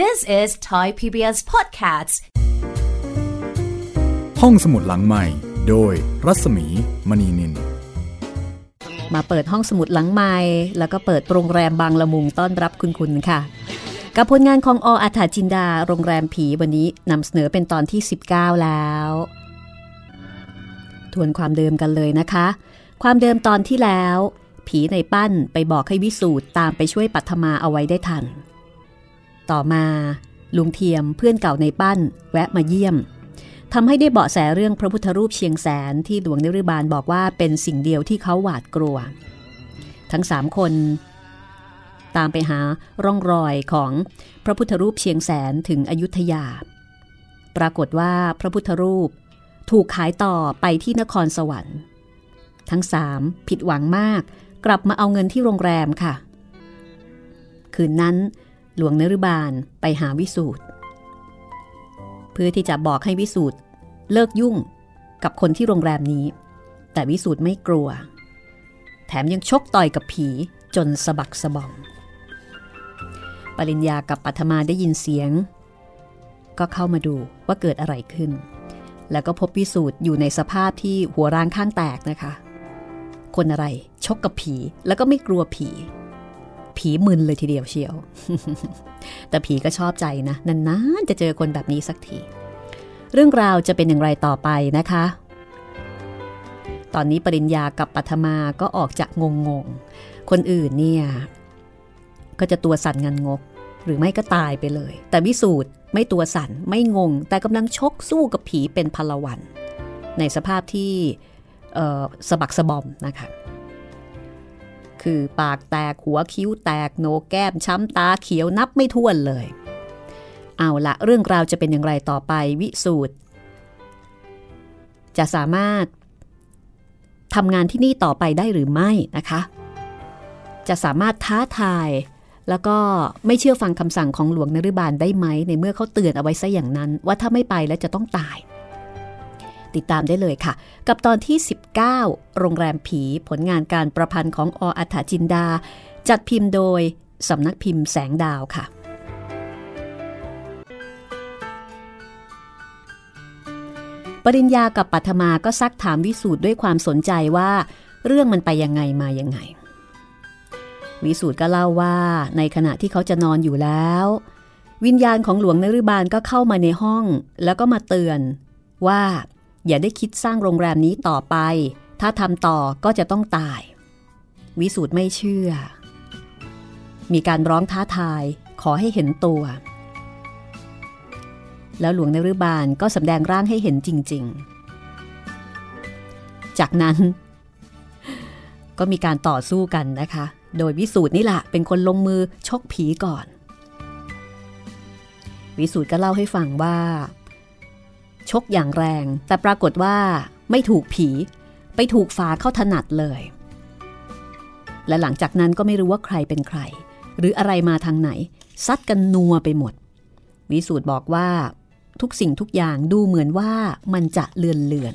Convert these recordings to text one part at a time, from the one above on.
This is Thai PBS Podcasts ห้องสมุดหลังใหม่ โดยรัศมีมณีนิน มาเปิดห้องสมุดหลังใหม่ แล้วก็เปิดโรงแรมบางละมุงต้อนรับคุณคุณค่ะ กับผลงานของออาถาจินดา โรงแรมผีวันนี้นำเสนอเป็นตอนที่ 19 แล้ว ทวนความเดิมกันเลยนะคะ ความเดิมตอนที่แล้ว ผีในปั้นไปบอกให้วิสูตรตามไปช่วยปัทมาเอาไว้ได้ทัน ต่อมาลุงเทียมเพื่อนเก่าในปั้น แวะมาเยี่ยมทำให้ได้เบาะแสเรื่องพระพุทธรูปเชียงแสนที่หลวงนิริบาลบอกว่าเป็นสิ่งเดียวที่เขาหวาดกลัว ทั้งสามคน ตามไปหาร่องรอยของพระพุทธรูปเชียงแสนถึงอยุธยา ปรากฏว่าพระพุทธรูปถูกขายต่อไปที่นครสวรรค์ ทั้งสามผิดหวังมาก กลับมาเอาเงินที่โรงแรมค่ะ คืนนั้น ลวงนรุบาลไปหาวิสูตรเพื่อที่จะบอกให้วิสูตรเลิกยุ่งกับคนที่โรงแรมนี้ แต่วิสูตรไม่กลัว แถมยังชกต่อยกับผีจนสะบักสะบอมปริญญากับปัทมาได้ยินเสียง ก็เข้ามาดูว่าเกิดอะไรขึ้น แล้วก็พบวิสูตรอยู่ในสภาพที่หัวร้างข้างแตกนะคะ คนอะไรชกกับผีแล้วก็ไม่กลัวผี ผีมึนเลยทีเดียวเชียว แต่ผีก็ชอบใจนะนานๆจะเจอคนแบบนี้สักที เรื่องราวจะเป็นอย่างไรต่อไปนะคะ ตอนนี้ปริญญากับปัทมาก็ออกจากงงงๆคนอื่นเนี่ยก็จะตัวสั่นงันงก หรือไม่ก็ตายไปเลย แต่วิสูตรไม่ตัวสั่นไม่งง แต่กำลังชกสู้กับผีเป็นพลวัน ในสภาพที่สะบักสะบอมนะคะ คือปากแตกหัวคิ้วแตกโหนกแก้มช้ำตาเขียวนับไม่ถ้วนเลย เอาละเรื่องราวจะเป็นอย่างไรต่อไปวิสูตรจะสามารถทำงานที่นี่ต่อไปได้หรือไม่นะคะ จะสามารถท้าทายแล้วก็ไม่เชื่อฟังคำสั่งของหลวงนฤบาลได้ไหม ในเมื่อเขาเตือนเอาไว้ซะอย่างนั้น ว่าถ้าไม่ไปแล้วจะต้องตาย ติดตามได้เลยค่ะ กับตอนที่ 19 โรงแรมผีผลงานการประพันธ์ของออัฐจินดา จัดพิมพ์โดยสำนักพิมพ์แสงดาวค่ะปริญญากับปัทมาก็ซักถามวิสูตรด้วยความสนใจว่า เรื่องมันไปยังไงมายังไง วิสูตรก็เล่าว่าในขณะที่เขาจะนอนอยู่แล้ว วิญญาณของหลวงนฤบาลก็เข้ามาในห้อง แล้วก็มาเตือนว่า อย่าได้คิดสร้างโรงแรมนี้ต่อไป ถ้าทำต่อก็จะต้องตาย วิสูตรไม่เชื่อ มีการร้องท้าทายขอให้เห็นตัว แล้วหลวงนฤบาลก็สำแดงร่างให้เห็นจริง ๆ จากนั้น ก็มีการต่อสู้กันนะคะ โดยวิสูตรนี่แหละเป็นคนลงมือชกผีก่อน วิสูตรก็เล่าให้ฟังว่า ชกอย่างแรง แต่ปรากฏว่าไม่ถูกผี ไปถูกฝาเข้าถนัดเลย และหลังจากนั้นก็ไม่รู้ว่าใครเป็นใคร หรืออะไรมาทางไหน ซัดกันนัวไปหมด วิสูตรบอกว่า ทุกสิ่งทุกอย่างดูเหมือนว่ามันจะเลือนเลือน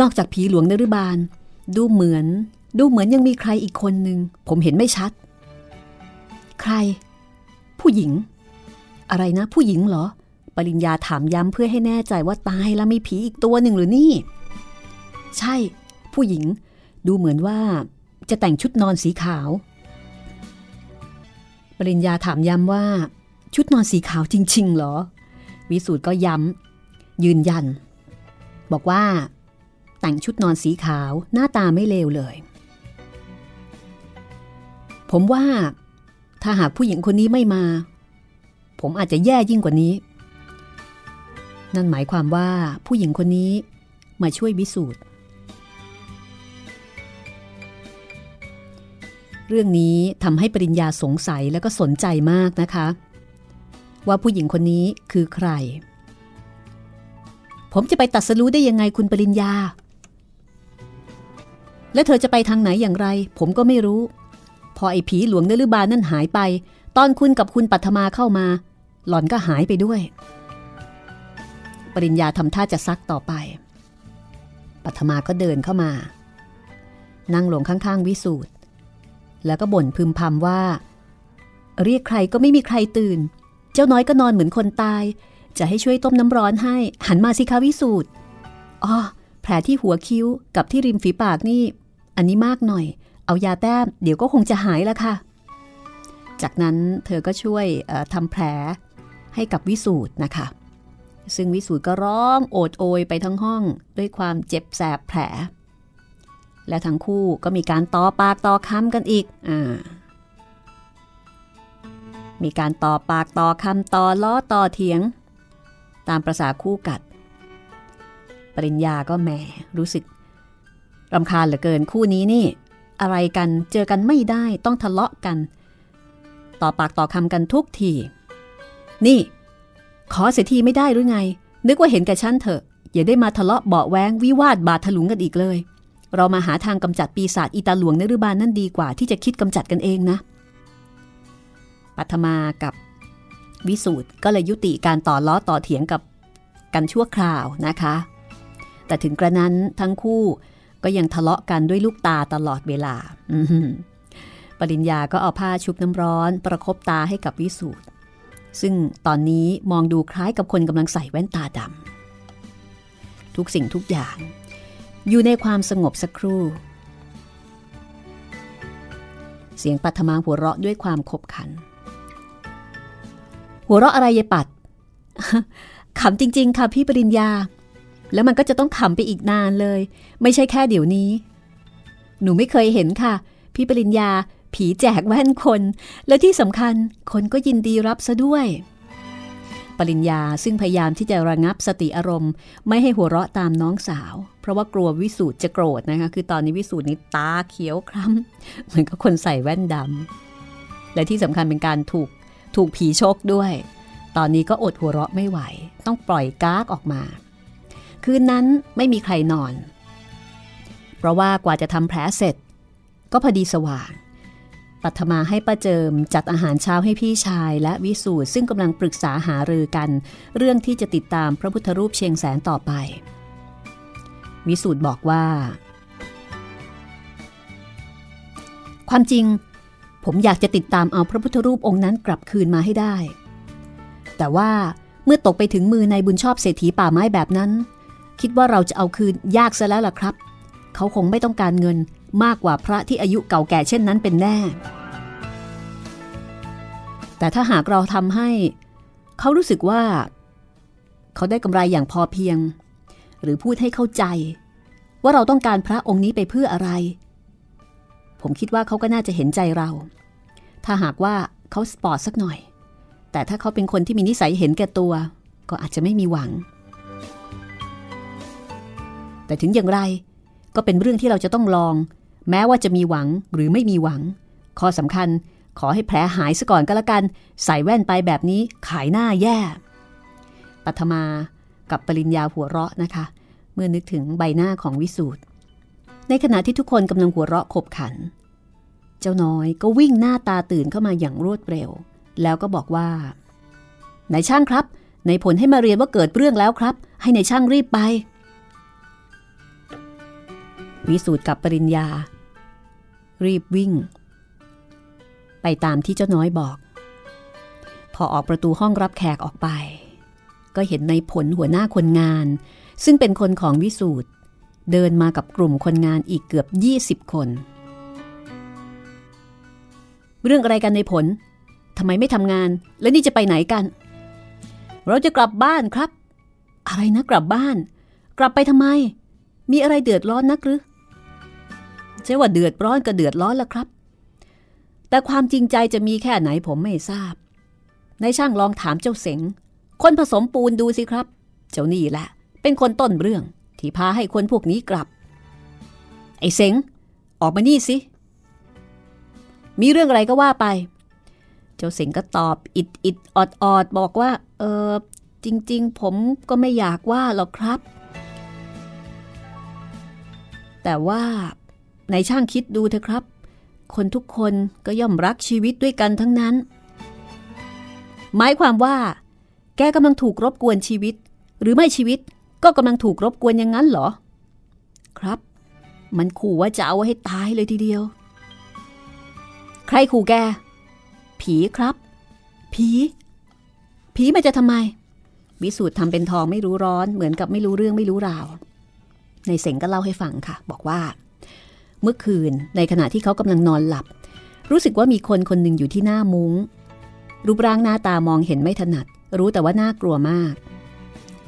นอกจากผีหลวงนฤบาล ดูเหมือน ดูเหมือนยังมีใครอีกคนหนึ่งผมเห็นไม่ชัด ใคร ผู้หญิง อะไรนะ ผู้หญิงเหรอ ปริญญาถามย้ำเพื่อให้แน่ใจว่าตายแล้วมีผีอีกตัวหนึ่งหรือนี่ ใช่ ผู้หญิง ดูเหมือนว่าจะแต่งชุดนอนสีขาว ปริญญาถามย้ำว่า ชุดนอนสีขาวจริง ๆ เหรอ วิสูตรก็ย้ำ ยืนยัน บอกว่า แต่งชุดนอนสีขาวหน้าตาไม่เลวเลย ผมว่าถ้าหากผู้หญิงคนนี้ไม่มา ผมอาจจะแย่ยิ่งกว่านี้ นั่นหมายความว่าผู้หญิงคนนี้มาช่วยวิสูตรเรื่องนี้ทำให้ปริญญาสงสัยและก็สนใจมากนะคะ ว่าผู้หญิงคนนี้คือใคร ผมจะไปตัดสรู้ได้ยังไงคุณปริญญา และเธอจะไปทางไหนอย่างไร ผมก็ไม่รู้ พอไอ้ผีหลวงเนลือบานั่นหายไป ตอนคุณกับคุณปัทมาเข้ามา หล่อนก็หายไปด้วย ปริญญาทำท่าจะซักต่อไป ปัทมาก็เดินเข้ามา นั่งลงข้างๆวิสูตรแล้วก็บ่นพึมพำว่า เรียกใครก็ไม่มีใครตื่น เจ้าน้อยก็นอนเหมือนคนตาย จะให้ช่วยต้มน้ำร้อนให้ หันมาสิคะวิสูตรอ๋อแผลที่หัวคิ้วกับที่ริมฝีปากนี่ อันนี้มากหน่อย เอายาแต้มเดี๋ยวก็คงจะหายแล้วค่ะ จากนั้นเธอก็ช่วยทำแผลให้กับวิสูตรนะคะ ซึ่งวิสูตรก็ร้องโอดโอยไปทั้งห้องด้วยความเจ็บแสบแผล และทั้งคู่ก็มีการต่อปากต่อคำกันอีกอ่ามีการต่อปากต่อคำต่อล้อต่อเถียง ตามประษาคู่กัด ปริญญาก็แหมรู้สึกรำคาญเหลือเกินคู่นี้นี่ อะไรกันเจอกันไม่ได้ต้องทะเลาะกัน ต่อปากต่อคำกันทุกที นี่ ขอเสียทีไม่ได้หรือไง นึกว่าเห็นแก่ฉันเถอะ อย่าได้มาทะเลาะเบาแวงวิวาทบาดถลุงกันอีกเลย เรามาหาทางกำจัดปีศาจอีตาหลวงนรุบาลนั่นดีกว่าที่จะคิดกำจัดกันเองนะ ปัทมากับวิสูตรก็เลยยุติการต่อล้อต่อเถียงกับกันชั่วคราวนะคะ แต่ถึงกระนั้นทั้งคู่ก็ยังทะเลาะกันด้วยลูกตาตลอดเวลาปริญญาก็เอาผ้าชุบน้ำร้อน ประครบตาให้กับวิสูตร ซึ่งตอนนี้มองดูคล้ายกับคนกำลังใส่แว่นตาดำทุกสิ่งทุกอย่าง อยู่ในความสงบสักครู่ เสียงปัทมาหัวเราะด้วยความขบขัน หัวเราะอะไรยายปัดขำจริง ๆ ค่ะพี่ปริญญา แล้วมันก็จะต้องขำไปอีกนานเลย ไม่ใช่แค่เดี๋ยวนี้ หนูไม่เคยเห็นค่ะ พี่ปริญญา ผีแจกแว่นคน และที่สำคัญคนก็ยินดีรับซะด้วย ปริญญาซึ่งพยายามที่จะระงับสติอารมณ์ ไม่ให้หัวเราะตามน้องสาว เพราะว่ากลัววิสูตรจะโกรธนะคะ คือตอนนี้วิสูตรนี้ตาเขียวคล้ำเหมือนกับคนใส่แว่นดำและที่สำคัญเป็นการถูกถูกผีชกด้วย ตอนนี้ก็อดหัวเราะไม่ไหว ต้องปล่อยกากออกมา คืนนั้นไม่มีใครนอน เพราะว่ากว่าจะทำแผลเสร็จ ก็พอดีสว่าง ปัทมาให้ป้าเจิมจัดอาหารเช้าให้พี่ชายและวิสูตรซึ่งกำลังปรึกษาหารือกัน เรื่องที่จะติดตามพระพุทธรูปเชียงแสนต่อไป วิสูตรบอกว่า ความจริง ผมอยากจะติดตามเอาพระพุทธรูปองค์นั้นกลับคืนมาให้ได้ แต่ว่าเมื่อตกไปถึงมือในบุญชอบเศรษฐีป่าไม้แบบนั้น คิดว่าเราจะเอาคืนยากซะแล้วล่ะครับ เขาคงไม่ต้องการเงิน มากกว่าพระที่อายุเก่าแก่เช่นนั้นเป็นแน่ แต่ถ้าหากเราทำให้ เขารู้สึกว่า เขาได้กำไรอย่างพอเพียง หรือพูดให้เข้าใจ ว่าเราต้องการพระองค์นี้ไปเพื่ออะไร ผมคิดว่าเขาก็น่าจะเห็นใจเรา ถ้าหากว่าเขาสปอร์ตสักหน่อย แต่ถ้าเขาเป็นคนที่มีนิสัยเห็นแก่ตัว ก็อาจจะไม่มีหวัง แต่ถึงอย่างไรก็เป็นเรื่องที่เราจะต้องลอง แม้ว่าจะมีหวังหรือไม่มีหวัง ข้อสำคัญขอให้แผลหายซะก่อนก็แล้วกัน ใส่แว่นไปแบบนี้ขายหน้าแย่ ปัทมากับปริญญาหัวเราะนะคะ เมื่อนึกถึงใบหน้าของวิสูตรในขณะที่ทุกคนกำลังหัวเราะขบขัน เจ้าน้อยก็วิ่งหน้าตาตื่นเข้ามาอย่างรวดเร็ว แล้วก็บอกว่านายช่างครับในผลให้มาเรียนว่าเกิดเรื่องแล้วครับ ให้ในายช่างรีบไป วิสูตรกับปริญญา รีบวิ่ง ไปตามที่เจ้าน้อยบอก พอออกประตูห้องรับแขกออกไป ก็เห็นในผลหัวหน้าคนงาน ซึ่งเป็นคนของวิสูตรเดินมากับกลุ่มคนงานอีกเกือบ 20 คน เรื่องอะไรกันในผลทำไมไม่ทำงาน และนี่จะไปไหนกัน เราจะกลับบ้านครับ อะไรนะกลับบ้าน กลับไปทำไม มีอะไรเดือดร้อนนักหรือ ใช่ว่าเดือดร้อนก็เดือดร้อนละครับ แต่ความจริงใจจะมีแค่ไหนผมไม่ทราบในช่างลองถามเจ้าเสงคนผสมปูนดูสิครับ เจ้านี่แหละ เป็นคนต้นเรื่องที่พาให้คนพวกนี้กลับ ไอ้เสงออกมานี่สิ มีเรื่องอะไรก็ว่าไป เจ้าเสงก็ตอบอิดอิดออดออดบอกว่า เออจริง ๆ ผมก็ไม่อยากว่าหรอกครับ แต่ว่า ในช่างคิดดูเถอะครับ คนทุกคนก็ย่อมรักชีวิตด้วยกันทั้งนั้น หมายความว่า แกกำลังถูกรบกวนชีวิต หรือไม่ชีวิตก็กำลังถูกรบกวนอย่างนั้นเหรอ ครับ มันขู่ว่าจะเอาให้ตายเลยทีเดียว ใครขู่แก ผีครับ ผี ผีมันจะทำไมวิสูตรทำเป็นทองไม่รู้ร้อนเหมือนกับไม่รู้เรื่องไม่รู้ราว ในเสงก็เล่าให้ฟังค่ะ บอกว่า เมื่อคืน ในขณะที่เขากำลังนอนหลับ รู้สึกว่ามีคนคนหนึ่งอยู่ที่หน้ามุง้ง รูปร่างหน้าตามองเห็นไม่ถนัด รู้แต่ว่าน่ากลัวมาก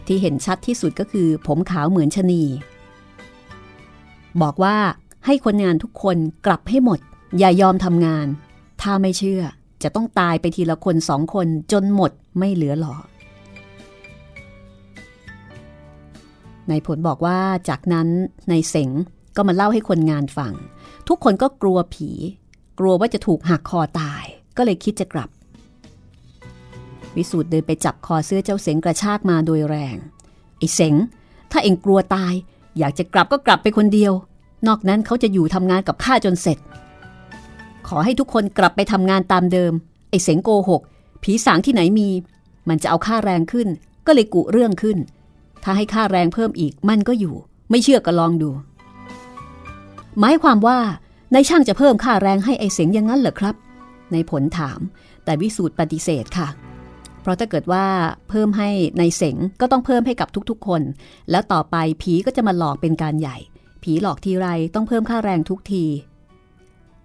ที่เห็นชัดที่สุดก็คือ ผมขาวเหมือนชนี บอกว่าให้คนงานทุกคนกลับให้หมด อย่ายอมทำงาน ถ้าไม่เชื่อจะต้องตายไปทีละคนสองคนจนหมดไม่เหลือหลอในผลบอกว่าจากนั้นในเสง ก็มาเล่าให้คนงานฟัง ทุกคนก็กลัวผี กลัวว่าจะถูกหักคอตาย ก็เลยคิดจะกลับ วิสูตรเดินไปจับคอเสื้อเจ้าเสงกระชากมาโดยแรง ไอ้เสง ถ้าเองกลัวตาย อยากจะกลับก็กลับไปคนเดียว นอกนั้นเขาจะอยู่ทำงานกับข้าจนเสร็จ ขอให้ทุกคนกลับไปทำงานตามเดิม ไอ้เสงโกหก ผีสางที่ไหนมี มันจะเอาค่าแรงขึ้น ก็เลยกุเรื่องขึ้น ถ้าให้ค่าแรงเพิ่มอีกมันก็อยู่ ไม่เชื่อก็ลองดู หมายความว่านายช่างจะเพิ่มค่าแรงให้ไอเสียงอย่างนั้นเหรอครับ ในผลถาม แต่วิสูตรปฏิเสธค่ะ เพราะถ้าเกิดว่าเพิ่มให้ในเสงก็ต้องเพิ่มให้กับทุกๆคน แล้วต่อไปผีก็จะมาหลอกเป็นการใหญ่ ผีหลอกทีไรต้องเพิ่มค่าแรงทุกที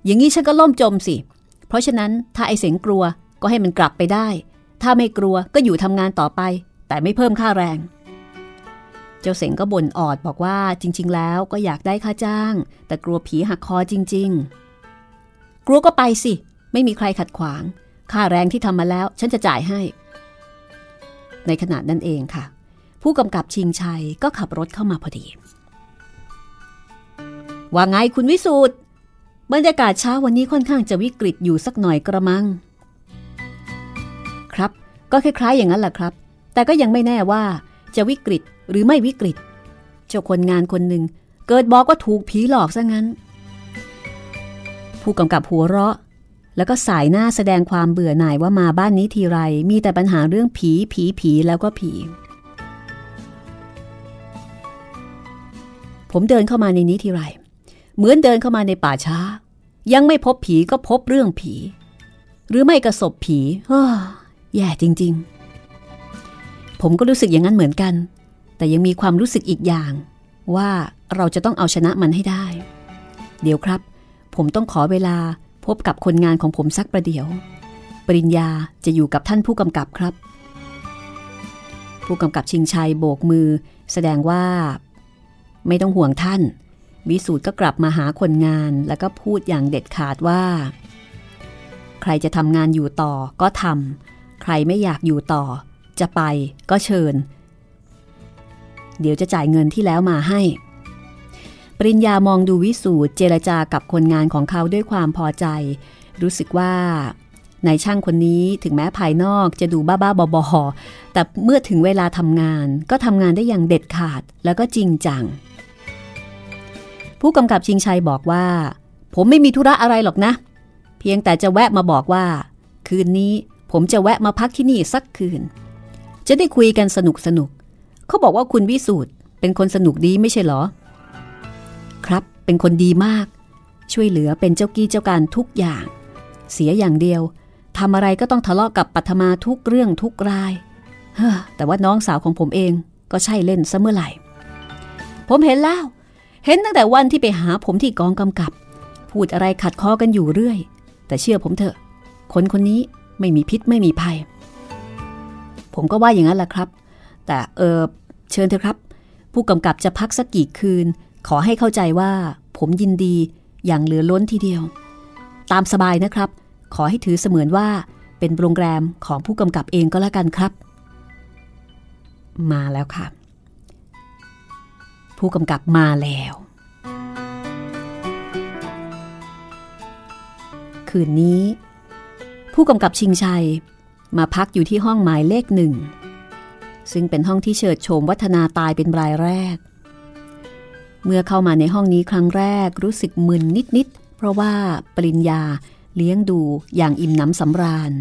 อย่างนี้ฉันก็ล่มจมสิ เพราะฉะนั้นถ้าไอเสงกลัวก็ให้มันกลับไปได้ ถ้าไม่กลัวก็อยู่ทำงานต่อไป แต่ไม่เพิ่มค่าแรง เจ้าเสงก็บ่นออดบอกว่าจริง ๆ แล้วก็อยากได้ค่าจ้าง แต่กลัวผีหักคอจริง ๆ กลัวก็ไปสิ ไม่มีใครขัดขวาง ค่าแรงที่ทำมาแล้ว ฉันจะจ่ายให้ ในขณะนั้นเองค่ะ ผู้กำกับชิงชัยก็ขับรถเข้ามาพอดี ว่าไงคุณวิสูตรบรรยากาศเช้าวันนี้ค่อนข้างจะวิกฤตอยู่สักหน่อยกระมัง ครับ ก็คล้ายๆอย่างนั้นแหละครับ แต่ก็ยังไม่แน่ว่า จะวิกฤตหรือไม่วิกฤต เจ้าคนงานคนหนึ่ง เกิดบอกว่าถูกผีหลอกซะงั้น ผู้กำกับหัวเราะ แล้วก็สายหน้าแสดงความเบื่อหน่ายว่ามาบ้านนี้ทีไรมีแต่ปัญหาเรื่องผีผีผีแล้วก็ผี ผมเดินเข้ามาในนี้ทีไร เหมือนเดินเข้ามาในป่าช้า ยังไม่พบผีก็พบเรื่องผี หรือไม่กระสบผีเฮ้อแย่จริง ๆ ผมก็รู้สึกอย่างนั้นเหมือนกัน แต่ยังมีความรู้สึกอีกอย่าง ว่าเราจะต้องเอาชนะมันให้ได้ เดี๋ยวครับ ผมต้องขอเวลาพบกับคนงานของผมสักประเดี๋ยว ปริญญาจะอยู่กับท่านผู้กำกับครับ ผู้กำกับชิงชัยโบกมือ แสดงว่า ไม่ต้องห่วงท่าน วิสูตรก็กลับมาหาคนงานแล้วก็พูดอย่างเด็ดขาดว่า ใครจะทำงานอยู่ต่อก็ทำใครไม่อยากอยู่ต่อ จะไปก็เชิญ เดี๋ยวจะจ่ายเงินที่แล้วมาให้ ปริญญามองดูวิสูตรเจรจากับคนงานของเขาด้วยความพอใจ รู้สึกว่านายช่างคนนี้ถึงแม้ภายนอกจะดูบ้าๆบอๆแต่เมื่อถึงเวลาทำงานก็ทำงานได้อย่างเด็ดขาดแล้วก็จริงจัง ผู้กำกับชิงชัยบอกว่า ผมไม่มีธุระอะไรหรอกนะ เพียงแต่จะแวะมาบอกว่า คืนนี้ผมจะแวะมาพักที่นี่สักคืน จะได้คุยกันสนุกสนุก เขาบอกว่าคุณวิสูตรเป็นคนสนุกดีไม่ใช่หรอ ครับ เป็นคนดีมาก ช่วยเหลือเป็นเจ้ากี้เจ้าการทุกอย่าง เสียอย่างเดียวทำอะไรก็ต้องทะเลาะกับปัทมาทุกเรื่องทุกรายเฮ้อแต่ว่าน้องสาวของผมเองก็ใช่เล่นซะเมื่อไหร่ ผมเห็นแล้ว เห็นตั้งแต่วันที่ไปหาผมที่กองกำกับ พูดอะไรขัดคอกันอยู่เรื่อย แต่เชื่อผมเถอะ คนคนนี้ไม่มีพิษไม่มีภัย ผมก็ว่าอย่างนั้นแหละครับ แต่เออเชิญเถอะครับ ผู้กำกับจะพักสักกี่คืน ขอให้เข้าใจว่า ผมยินดีอย่างเหลือล้นทีเดียว ตามสบายนะครับ ขอให้ถือเสมือนว่าเป็นโรงแรมของผู้กำกับเองก็แล้วกันครับ มาแล้วค่ะ ผู้กำกับมาแล้ว คืนนี้ ผู้กำกับชิงชัย มาพักอยู่ที่ห้องหมายเลขหนึ่ง ซึ่งเป็นห้องที่เฉิดโฉมวัฒนาตายเป็นรายแรก เมื่อเข้ามาในห้องนี้ครั้งแรกรู้สึกมึนนิดๆ เพราะว่าปริญญาเลี้ยงดูอย่างอิ่มหนำสำราญ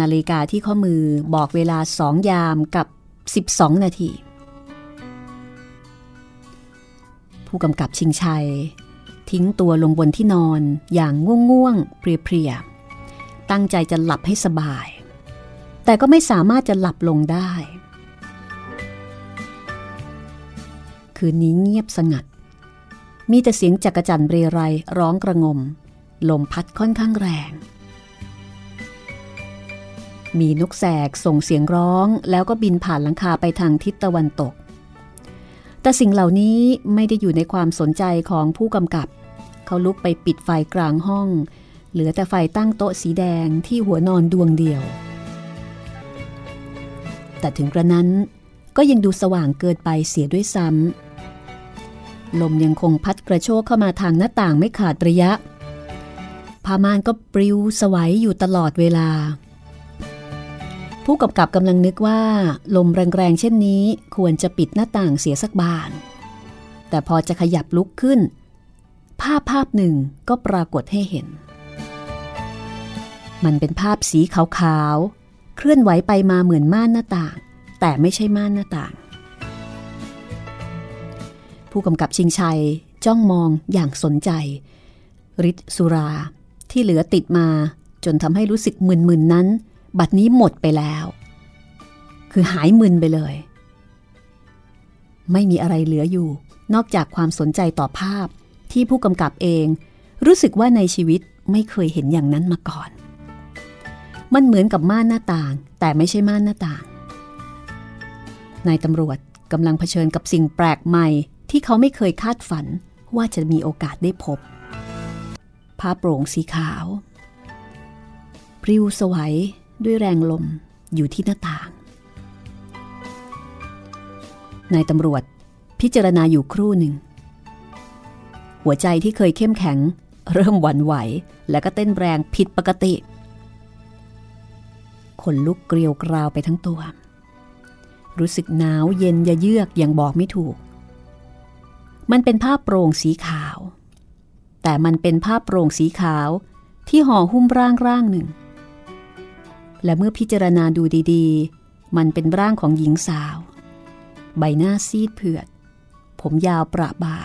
นาฬิกาที่ข้อมือบอกเวลาสองยามกับ 12 นาที ผู้กำกับชิงชัย ทิ้งตัวลงบนที่นอนอย่างง่วงๆ เพลียๆ ตั้งใจจะหลับให้สบาย แต่ก็ไม่สามารถจะหลับลงได้ คืนนี้เงียบสงัด มีแต่เสียงจักระจันเรไรร้องกระงม ลมพัดค่อนข้างแรง มีนกแสกส่งเสียงร้องแล้วก็บินผ่านหลังคาไปทางทิศตะวันตก แต่สิ่งเหล่านี้ไม่ได้อยู่ในความสนใจของผู้กำกับ เขาลุกไปปิดไฟกลางห้อง เหลือแต่ไฟตั้งโต๊ะสีแดงที่หัวนอนดวงเดียว แต่ถึงกระนั้นก็ยังดูสว่างเกินไปเสียด้วยซ้ำ ลมยังคงพัดกระโชกเข้ามาทางหน้าต่างไม่ขาดระยะพามานก็ปลิวสวัยอยู่ตลอดเวลา ผู้กำกับกำลังนึกว่า ลมแรงๆเช่นนี้ควรจะปิดหน้าต่างเสียสักบาน แต่พอจะขยับลุกขึ้น ภาพภาพหนึ่งก็ปรากฏให้เห็น มันเป็นภาพสีขาวๆ เคลื่อนไหวไปมาเหมือนม่านหน้าต่าง แต่ไม่ใช่ม่านหน้าต่าง ผู้กำกับชิงชัยจ้องมองอย่างสนใจฤทธิ์สุราที่เหลือติดมาจนทำให้รู้สึกมึนๆนั้น บัดนี้หมดไปแล้ว คือหายมึนไปเลย ไม่มีอะไรเหลืออยู่ นอกจากความสนใจต่อภาพที่ผู้กำกับเอง รู้สึกว่าในชีวิตไม่เคยเห็นอย่างนั้นมาก่อน มันเหมือนกับม่านหน้าต่าง แต่ไม่ใช่ม่านหน้าต่าง นายตำรวจกำลังเผชิญกับสิ่งแปลกใหม่ที่เขาไม่เคยคาดฝันว่าจะมีโอกาสได้พบผ้าโปร่งสีขาว ปลิวสวัยด้วยแรงลมอยู่ที่หน้าต่าง นายตำรวจพิจารณาอยู่ครู่หนึ่ง หัวใจที่เคยเข้มแข็ง เริ่มหวั่นไหว และก็เต้นแรงผิดปกติ ขนลุกเกลียวกราวไปทั้งตัว รู้สึกหนาวเย็นยะเยือกอย่างบอกไม่ถูก มันเป็นผ้าโปร่งสีขาว แต่มันเป็นผ้าโปร่งสีขาวที่ห่อหุ้มร่างร่างหนึ่ง และเมื่อพิจารณาดูดีๆ มันเป็นร่างของหญิงสาว ใบหน้าซีดเผือด ผมยาวประบา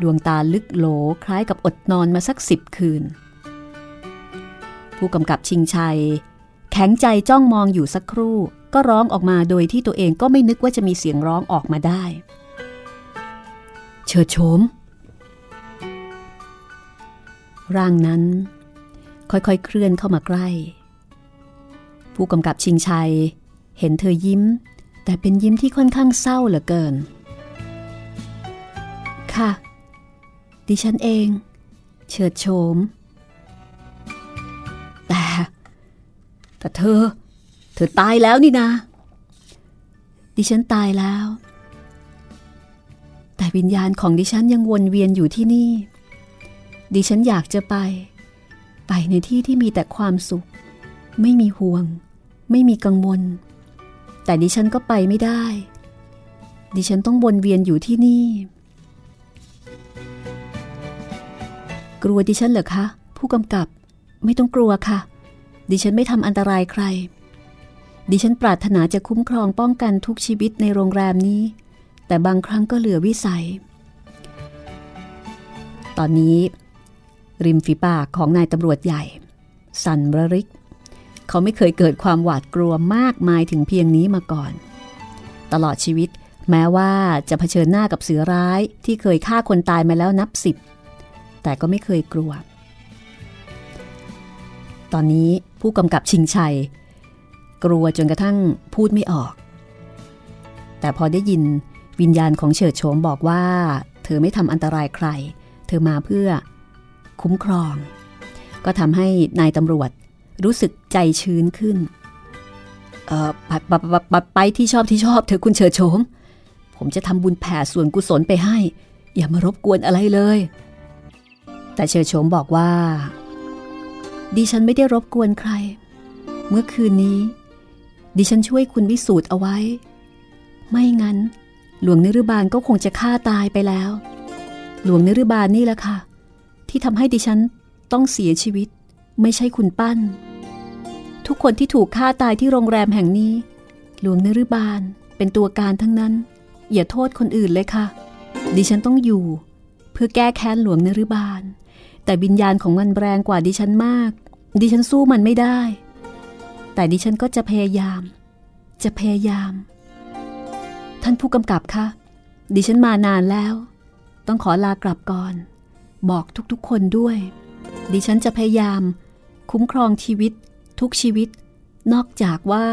ดวงตาลึกโหลคล้ายกับอดนอนมาสักสิบคืน ผู้กำกับชิงชัย ข็งใจจ้องมองอยู่สักครู่ ก็ร้องออกมาโดยที่ตัวเองก็ไม่นึกว่าจะมีเสียงร้องออกมาได้ เชิดโฉมร่างนั้น ค่อยๆเคลื่อนเข้ามาใกล้ ผู้กำกับชิงชัย เห็นเธอยิ้ม แต่เป็นยิ้มที่ค่อนข้างเศร้าเหลือเกิน ค่ะ ดิฉันเอง เฉิดโฉม แต่เธอ เธอตายแล้วนี่นะ ดิฉันตายแล้ว แต่วิญญาณของดิฉันยังวนเวียนอยู่ที่นี่ ดิฉันอยากจะไป ไปในที่ที่มีแต่ความสุข ไม่มีห่วง ไม่มีกังวล แต่ดิฉันก็ไปไม่ได้ ดิฉันต้องวนเวียนอยู่ที่นี่ กลัวดิฉันเหรอคะ ผู้กำกับไม่ต้องกลัวค่ะ ดิฉันไม่ทำอันตรายใคร ดิฉันปรารถนาจะคุ้มครองป้องกันทุกชีวิตในโรงแรมนี้ แต่บางครั้งก็เหลือวิสัย ตอนนี้ ริมฝีปากของนายตำรวจใหญ่ สันรริก เขาไม่เคยเกิดความหวาดกลัวมากมายถึงเพียงนี้มาก่อน ตลอดชีวิตแม้ว่าจะเผชิญหน้ากับเสือร้ายที่เคยฆ่าคนตายมาแล้วนับสิบแต่ก็ไม่เคยกลัว ตอนนี้ ผู้กำกับชิงชัย กลัวจนกระทั่งพูดไม่ออก แต่พอได้ยินวิญญาณของเฉิดโฉมบอกว่า เธอไม่ทำอันตรายใคร เธอมาเพื่อคุ้มครอง ก็ทำให้นายตำรวจรู้สึกใจชื้นขึ้น เออไปไปไปไปที่ชอบที่ชอบเธอคุณเฉิดโฉม ผมจะทำบุญแผ่ส่วนกุศลไปให้ อย่ามารบกวนอะไรเลย แต่เฉิดโฉมบอกว่า ดิฉันไม่ได้รบกวนใคร เมื่อคืนนี้ ดิฉันช่วยคุณวิสูตรเอาไว้ ไม่งั้น หลวงนิรบาลก็คงจะฆ่าตายไปแล้ว หลวงนิรบาลนี่แหละค่ะ ที่ทำให้ดิฉันต้องเสียชีวิต ไม่ใช่คุณปั้น ทุกคนที่ถูกฆ่าตายที่โรงแรมแห่งนี้ หลวงนิรบาลเป็นตัวการทั้งนั้น อย่าโทษคนอื่นเลยค่ะ ดิฉันต้องอยู่ เพื่อแก้แค้นหลวงนิรบาล แต่วิญญาณของมันแรงกว่าดิฉันมาก ดิฉันสู้มันไม่ได้แแต่ดิฉันก็จะพยายาม จะพยายาม ท่านผู้กำกับคะดิฉันมานานแล้ว ต้องขอลากลับก่อน บอกทุกๆคนด้วย ดิฉันจะพยายาม คุ้มครองชีวิต ทุกชีวิต นอกจากว่า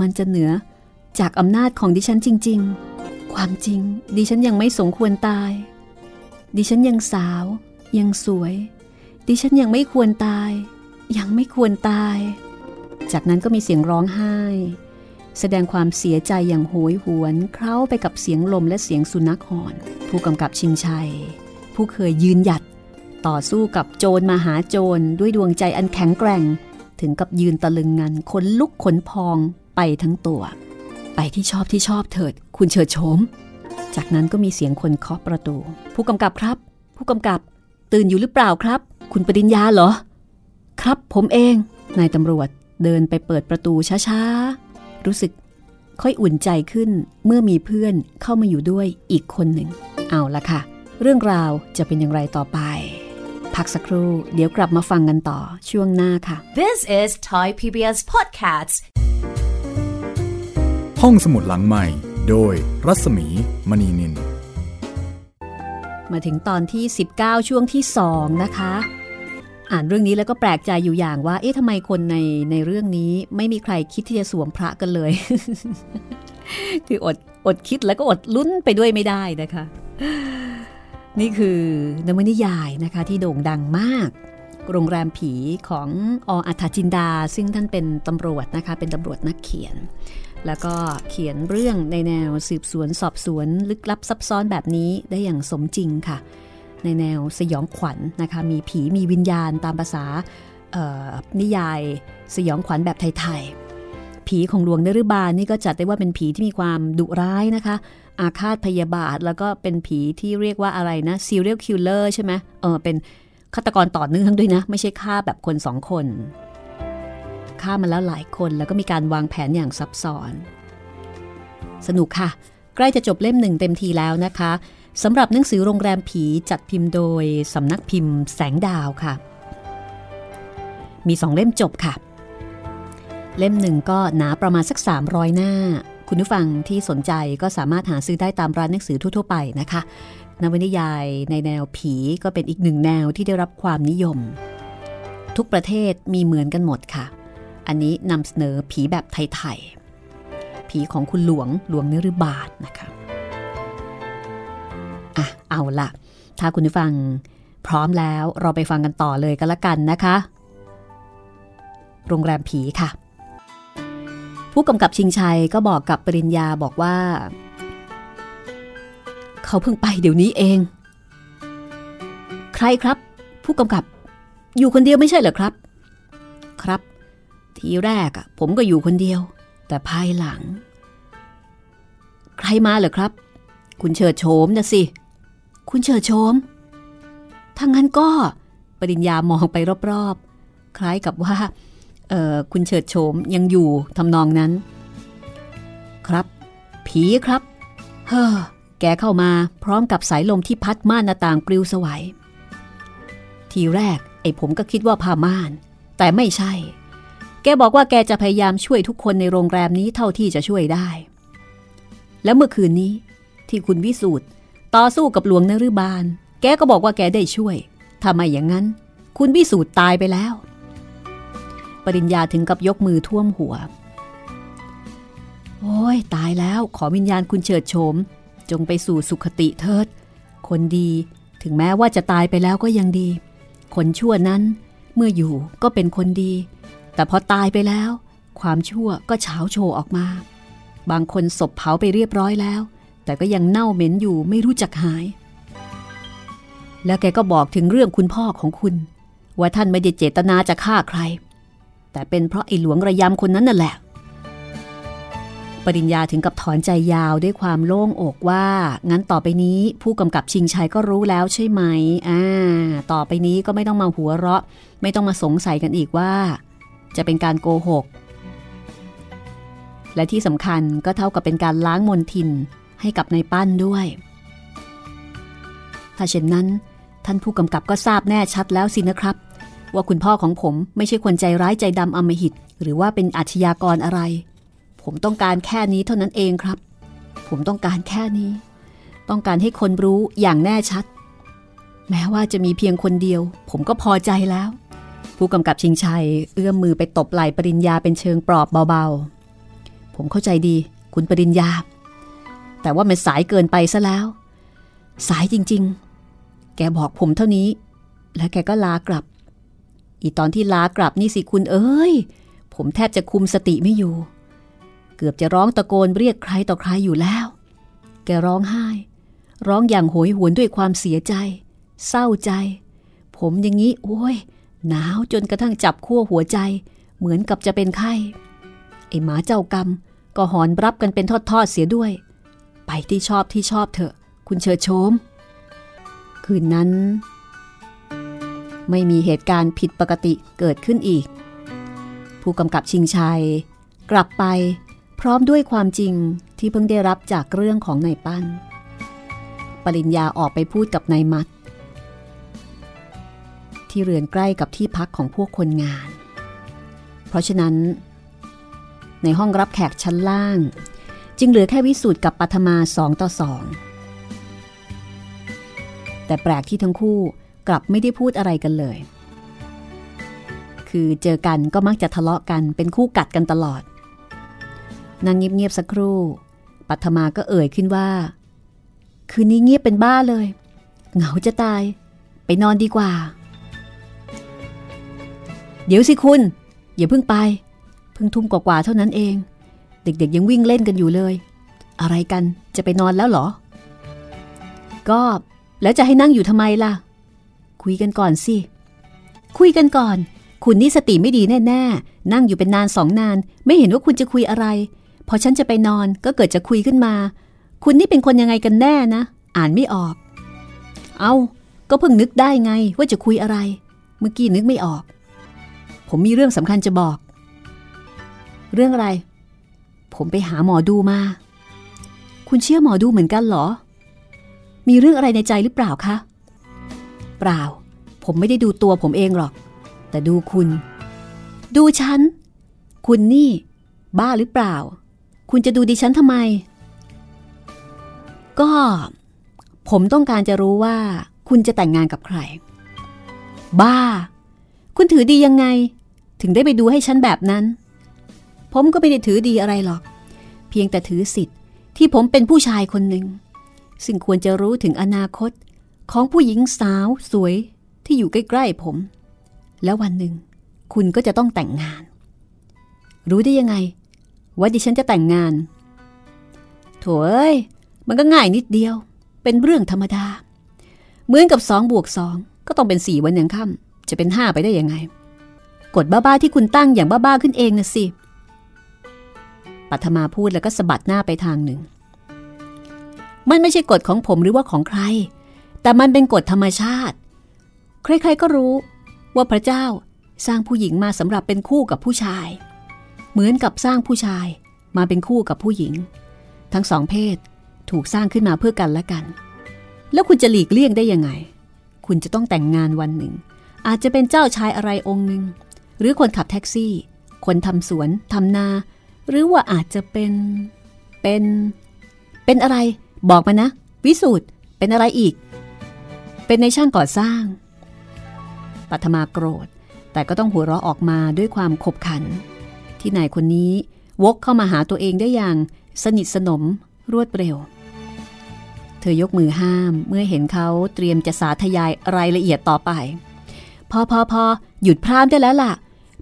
มันจะเหนือจากอำนาจของดิฉันจริง ๆ ความจริง ดิฉันยังไม่สมควรตาย ดิฉันยังสาว ยังสวย ดิฉันยังไม่ควรตาย ยังไม่ควรตาย จากนั้นก็มีเสียงร้องไห้ แสดงความเสียใจอย่างโหยหวนเคล้าไปกับเสียงลมและเสียงสุนัขหอน ผู้กำกับชิงชัย ผู้เคยยืนหยัด ต่อสู้กับโจรมาหาโจรด้วยดวงใจอันแข็งแกร่ง ถึงกับยืนตะลึงงันขนลุกขนพองไปทั้งตัว ไปที่ชอบที่ชอบเถิด คุณเฉิดโฉมจากนั้นก็มีเสียงคนเคาะประตู ผู้กำกับครับ ผู้กำกับ ตื่นอยู่หรือเปล่าครับ คุณปริญญาเหรอ ครับผมเอง นายตำรวจเดินไปเปิดประตูช้าๆ รู้สึกค่อยอุ่นใจขึ้นเมื่อมีเพื่อนเข้ามาอยู่ด้วยอีกคนหนึ่ง เอาละค่ะ เรื่องราวจะเป็นอย่างไรต่อไป พักสักครู่เดี๋ยวกลับมาฟังกันต่อช่วงหน้าค่ะ This is Thai PBS Podcasts ห้องสมุดหลังใหม่ โดยรัศมีมณีนิน มาถึงตอนที่ 19 ช่วงที่ 2 นะคะ อ่านเรื่องนี้แล้วก็แปลกใจอยู่อย่างว่า เอ๊ะทำไมคนในในเรื่องนี้ไม่มีใครคิดที่จะสวมพระกันเลย คืออดอดคิดแล้วก็อดลุ้นไปด้วยไม่ได้นะคะ นี่คือนวนิยายนะคะที่โด่งดังมากโรงแรมผีของออัฐจินดา ซึ่งท่านเป็นตำรวจนะคะ เป็นตำรวจนักเขียน แล้วก็เขียนเรื่องในแนวสืบสวนสอบสวนลึกลับซับซ้อนแบบนี้ได้อย่างสมจริงค่ะ ในแนวสยองขวัญนนะคะ มีผีมีวิญญาณตามภาษานิยายสยองขวัญแบบไทยๆ ผีของหลวงนฤบาลนี่ก็จัดได้ว่าเป็นผีที่มีความดุร้ายนะคะ อาฆาตพยาบาทแล้วก็เป็นผีที่เรียกว่าอะไรนะ serial killer ใช่ไหมเออเป็นฆาตกรต่อเนื่องด้วยนะ ไม่ใช่ฆ่าแบบคนสองคน ฆ่ามาแล้วหลายคน แล้วก็มีการวางแผนอย่างซับซ้อน สนุกค่ะ ใกล้จะจบเล่มหนึ่งเต็มทีแล้วนะคะสำหรับหนังสือโรงแรมผีจัดพิมพ์โดยสำนักพิมพ์แสงดาวค่ะ มีสองเล่มจบค่ะ เล่มหนึ่งก็หนาประมาณสัก 300 หน้า คุณผู้ฟังที่สนใจก็สามารถหาซื้อได้ตามร้านหนังสือทั่วๆไปนะคะนวนิยายในแนวผีก็เป็นอีกหนึ่งแนวที่ได้รับความนิยม ทุกประเทศมีเหมือนกันหมดค่ะ อันนี้นำเสนอผีแบบไทยๆ ผีของคุณหลวงหลวงนฤบาทนะคะอะเอาละถ้าคุณผู้ฟังพร้อมแล้วเราไปฟังกันต่อเลยกันละกันนะคะ โรงแรมผีค่ะ ผู้กำกับชิงชัยก็บอกกับปริญญาบอกว่า เขาเพิ่งไปเดี๋ยวนี้เอง ใครครับ ผู้กำกับ อยู่คนเดียวไม่ใช่เหรอครับ ครับ ทีแรกอะผมก็อยู่คนเดียว แต่ภายหลัง ใครมาเหรอครับ คุณเฉิดโฉมนะสิ คุณเฉิดโฉมถ้างั้นก็ปริญญามองไปรอบๆ คล้ายกับว่าเออคุณเฉิดโฉมยังอยู่ทำนองนั้น ครับ ผีครับ เฮ้อแกเข้ามาพร้อมกับสายลมที่พัดม่านหน้าต่างปลิวสวายทีแรกไอ้ผมก็คิดว่าผ้าม่าน แต่ไม่ใช่ แกบอกว่าแกจะพยายามช่วยทุกคนในโรงแรมนี้เท่าที่จะช่วยได้ แล้วเมื่อคืนนี้ที่คุณวิสูตรต่อสู้กับหลวงนฤบาล แกก็บอกว่าแกได้ช่วยทำไมอย่างนั้น คุณวิสูตรตายไปแล้ว ปริญญาถึงกับยกมือท่วมหัว โอ้ยตายแล้วขอวิญญาณคุณเฉิดโฉมจงไปสู่สุขติเถิด คนดีถึงแม้ว่าจะตายไปแล้วก็ยังดี คนชั่วนั้นเมื่ออยู่ก็เป็นคนดี แต่พอตายไปแล้ว ความชั่วก็เฉาโชว์ออกมา บางคนศพเผาไปเรียบร้อยแล้ว แต่ก็ยังเน่าเหม็นอยู่ไม่รู้จักหาย แล้วแกก็บอกถึงเรื่องคุณพ่อของคุณ ว่าท่านไม่ได้เจตนาจะฆ่าใคร แต่เป็นเพราะไอ้หลวงระยำคนนั้นนั่นแหละ ปริญญาถึงกับถอนใจยาวด้วยความโล่งอกว่า งั้นต่อไปนี้ผู้กำกับชิงชัยก็รู้แล้วใช่ไหมอ่าต่อไปนี้ก็ไม่ต้องมาหัวเราะ ไม่ต้องมาสงสัยกันอีกว่า จะเป็นการโกหก และที่สำคัญก็เท่ากับเป็นการล้างมนทินให้กับนายปั้นด้วย ถ้าเช่นนั้น ท่านผู้กำกับก็ทราบแน่ชัดแล้วสินะครับ ว่าคุณพ่อของผมไม่ใช่คนใจร้ายใจดำอมหิต หรือว่าเป็นอาชญากรอะไร ผมต้องการแค่นี้เท่านั้นเองครับ ผมต้องการแค่นี้ ต้องการให้คนรู้อย่างแน่ชัด แม้ว่าจะมีเพียงคนเดียว ผมก็พอใจแล้ว ผู้กำกับชิงชัย เอื้อมมือไปตบไหล่ปริญญาเป็นเชิงปลอบเบาๆ ผมเข้าใจดี คุณปริญญา แต่ว่ามันสายเกินไปซะแล้ว สายจริงๆ แกบอกผมเท่านี้ และแกก็ลากลับ อีตอนที่ลากลับนี่สิคุณเอ้ย ผมแทบจะคุมสติไม่อยู่ เกือบจะร้องตะโกนเรียกใครต่อใครอยู่แล้ว แกร้องไห้ ร้องอย่างโหยหวนด้วยความเสียใจ เศร้าใจ ผมอย่างนี้โอ้ย หนาวจนกระทั่งจับขั้วหัวใจ เหมือนกับจะเป็นไข้ ไอหมาเจ้ากรรม ก็หอนรับกันเป็นทอดๆเสียด้วย ไปที่ชอบที่ชอบเถอะ คุณเชิดโชม คืนนั้น ไม่มีเหตุการณ์ผิดปกติเกิดขึ้นอีก ผู้กำกับชิงชัย กลับไปพร้อมด้วยความจริงที่เพิ่งได้รับจากเรื่องของนายปั้น ปริญญาออกไปพูดกับนายมัด ที่เรือนใกล้กับที่พักของพวกคนงาน เพราะฉะนั้น ในห้องรับแขกชั้นล่าง จึงเหลือแค่วิสูตรกับปัทมาสองต่อสอง แต่แปลกที่ทั้งคู่กลับไม่ได้พูดอะไรกันเลย คือเจอกันก็มักจะทะเลาะกันเป็นคู่กัดกันตลอด นั่งเงียบๆสักครู่ ปัทมาก็เอ่ยขึ้นว่า คืนนี้เงียบเป็นบ้าเลย เหงาจะตาย ไปนอนดีกว่า เดี๋ยวสิคุณ อย่าเพิ่งไป เพิ่งทุ่มกว่าๆเท่านั้นเอง เด็กๆยังวิ่งเล่นกันอยู่เลย อะไรกันจะไปนอนแล้วเหรอ ก็แล้วจะให้นั่งอยู่ทำไมล่ะ คุยกันก่อนสิ คุยกันก่อน คุณนี่สติไม่ดีแน่ๆ นั่งอยู่เป็นนานสองนาน ไม่เห็นว่าคุณจะคุยอะไร พอฉันจะไปนอนก็เกิดจะคุยขึ้นมา คุณนี่เป็นคนยังไงกันแน่นะ อ่านไม่ออก เอาก็เพิ่งนึกได้ไงว่าจะคุยอะไร เมื่อกี้นึกไม่ออก ผมมีเรื่องสำคัญจะบอก เรื่องอะไร ผมไปหาหมอดูมา คุณเชื่อหมอดูเหมือนกันเหรอ มีเรื่องอะไรในใจหรือเปล่าคะ เปล่า ผมไม่ได้ดูตัวผมเองหรอก แต่ดูคุณ ดูฉัน คุณนี่ บ้าหรือเปล่า คุณจะดูดิฉันทำไม ก็ ผมต้องการจะรู้ว่า คุณจะแต่งงานกับใคร บ้าคุณถือดียังไง ถึงได้ไปดูให้ฉันแบบนั้น ผมก็ไม่ได้ถือดีอะไรหรอก เพียงแต่ถือสิทธิ์ที่ผมเป็นผู้ชายคนหนึ่ง ซึ่งควรจะรู้ถึงอนาคตของผู้หญิงสาวสวยที่อยู่ใกล้ๆผม แล้ววันหนึ่ง คุณก็จะต้องแต่งงาน รู้ได้ยังไง ว่าดิฉันจะแต่งงาน โถเอ้ย มันก็ง่ายนิดเดียว เป็นเรื่องธรรมดา เหมือนกับสองบวกสองก็ต้องเป็นสี่วันอย่งค่ำจะเป็นห้าไปได้ยังไง กฎบ้าๆที่คุณตั้งอย่างบ้าๆขึ้นเองนะสิปัทมาพูดแล้วก็สะบัดหน้าไปทางหนึ่ง มันไม่ใช่กฎของผมหรือว่าของใคร แต่มันเป็นกฎธรรมชาติ ใครๆก็รู้ว่าพระเจ้าสร้างผู้หญิงมาสำหรับเป็นคู่กับผู้ชาย เหมือนกับสร้างผู้ชายมาเป็นคู่กับผู้หญิง ทั้งสองเพศถูกสร้างขึ้นมาเพื่อกันและกัน แล้วคุณจะหลีกเลี่ยงได้ยังไง คุณจะต้องแต่งงานวันหนึ่ง อาจจะเป็นเจ้าชายอะไรองค์หนึ่ง หรือคนขับแท็กซี่ คนทำสวนทำนา หรือว่าอาจจะเป็น เป็น เป็นอะไร บอกมานะ วิสูตรเป็นอะไรอีก เป็นในช่างก่อสร้าง ปัทมาโกรธ แต่ก็ต้องหัวเราะออกมาด้วยความขบขัน ที่นายคนนี้วกเข้ามาหาตัวเองได้อย่างสนิทสนมรวดเร็ว เธอยกมือห้ามเมื่อเห็นเขาเตรียมจะสาธยายรายละเอียดต่อไป พอพอพอหยุดพรามได้แล้วล่ะ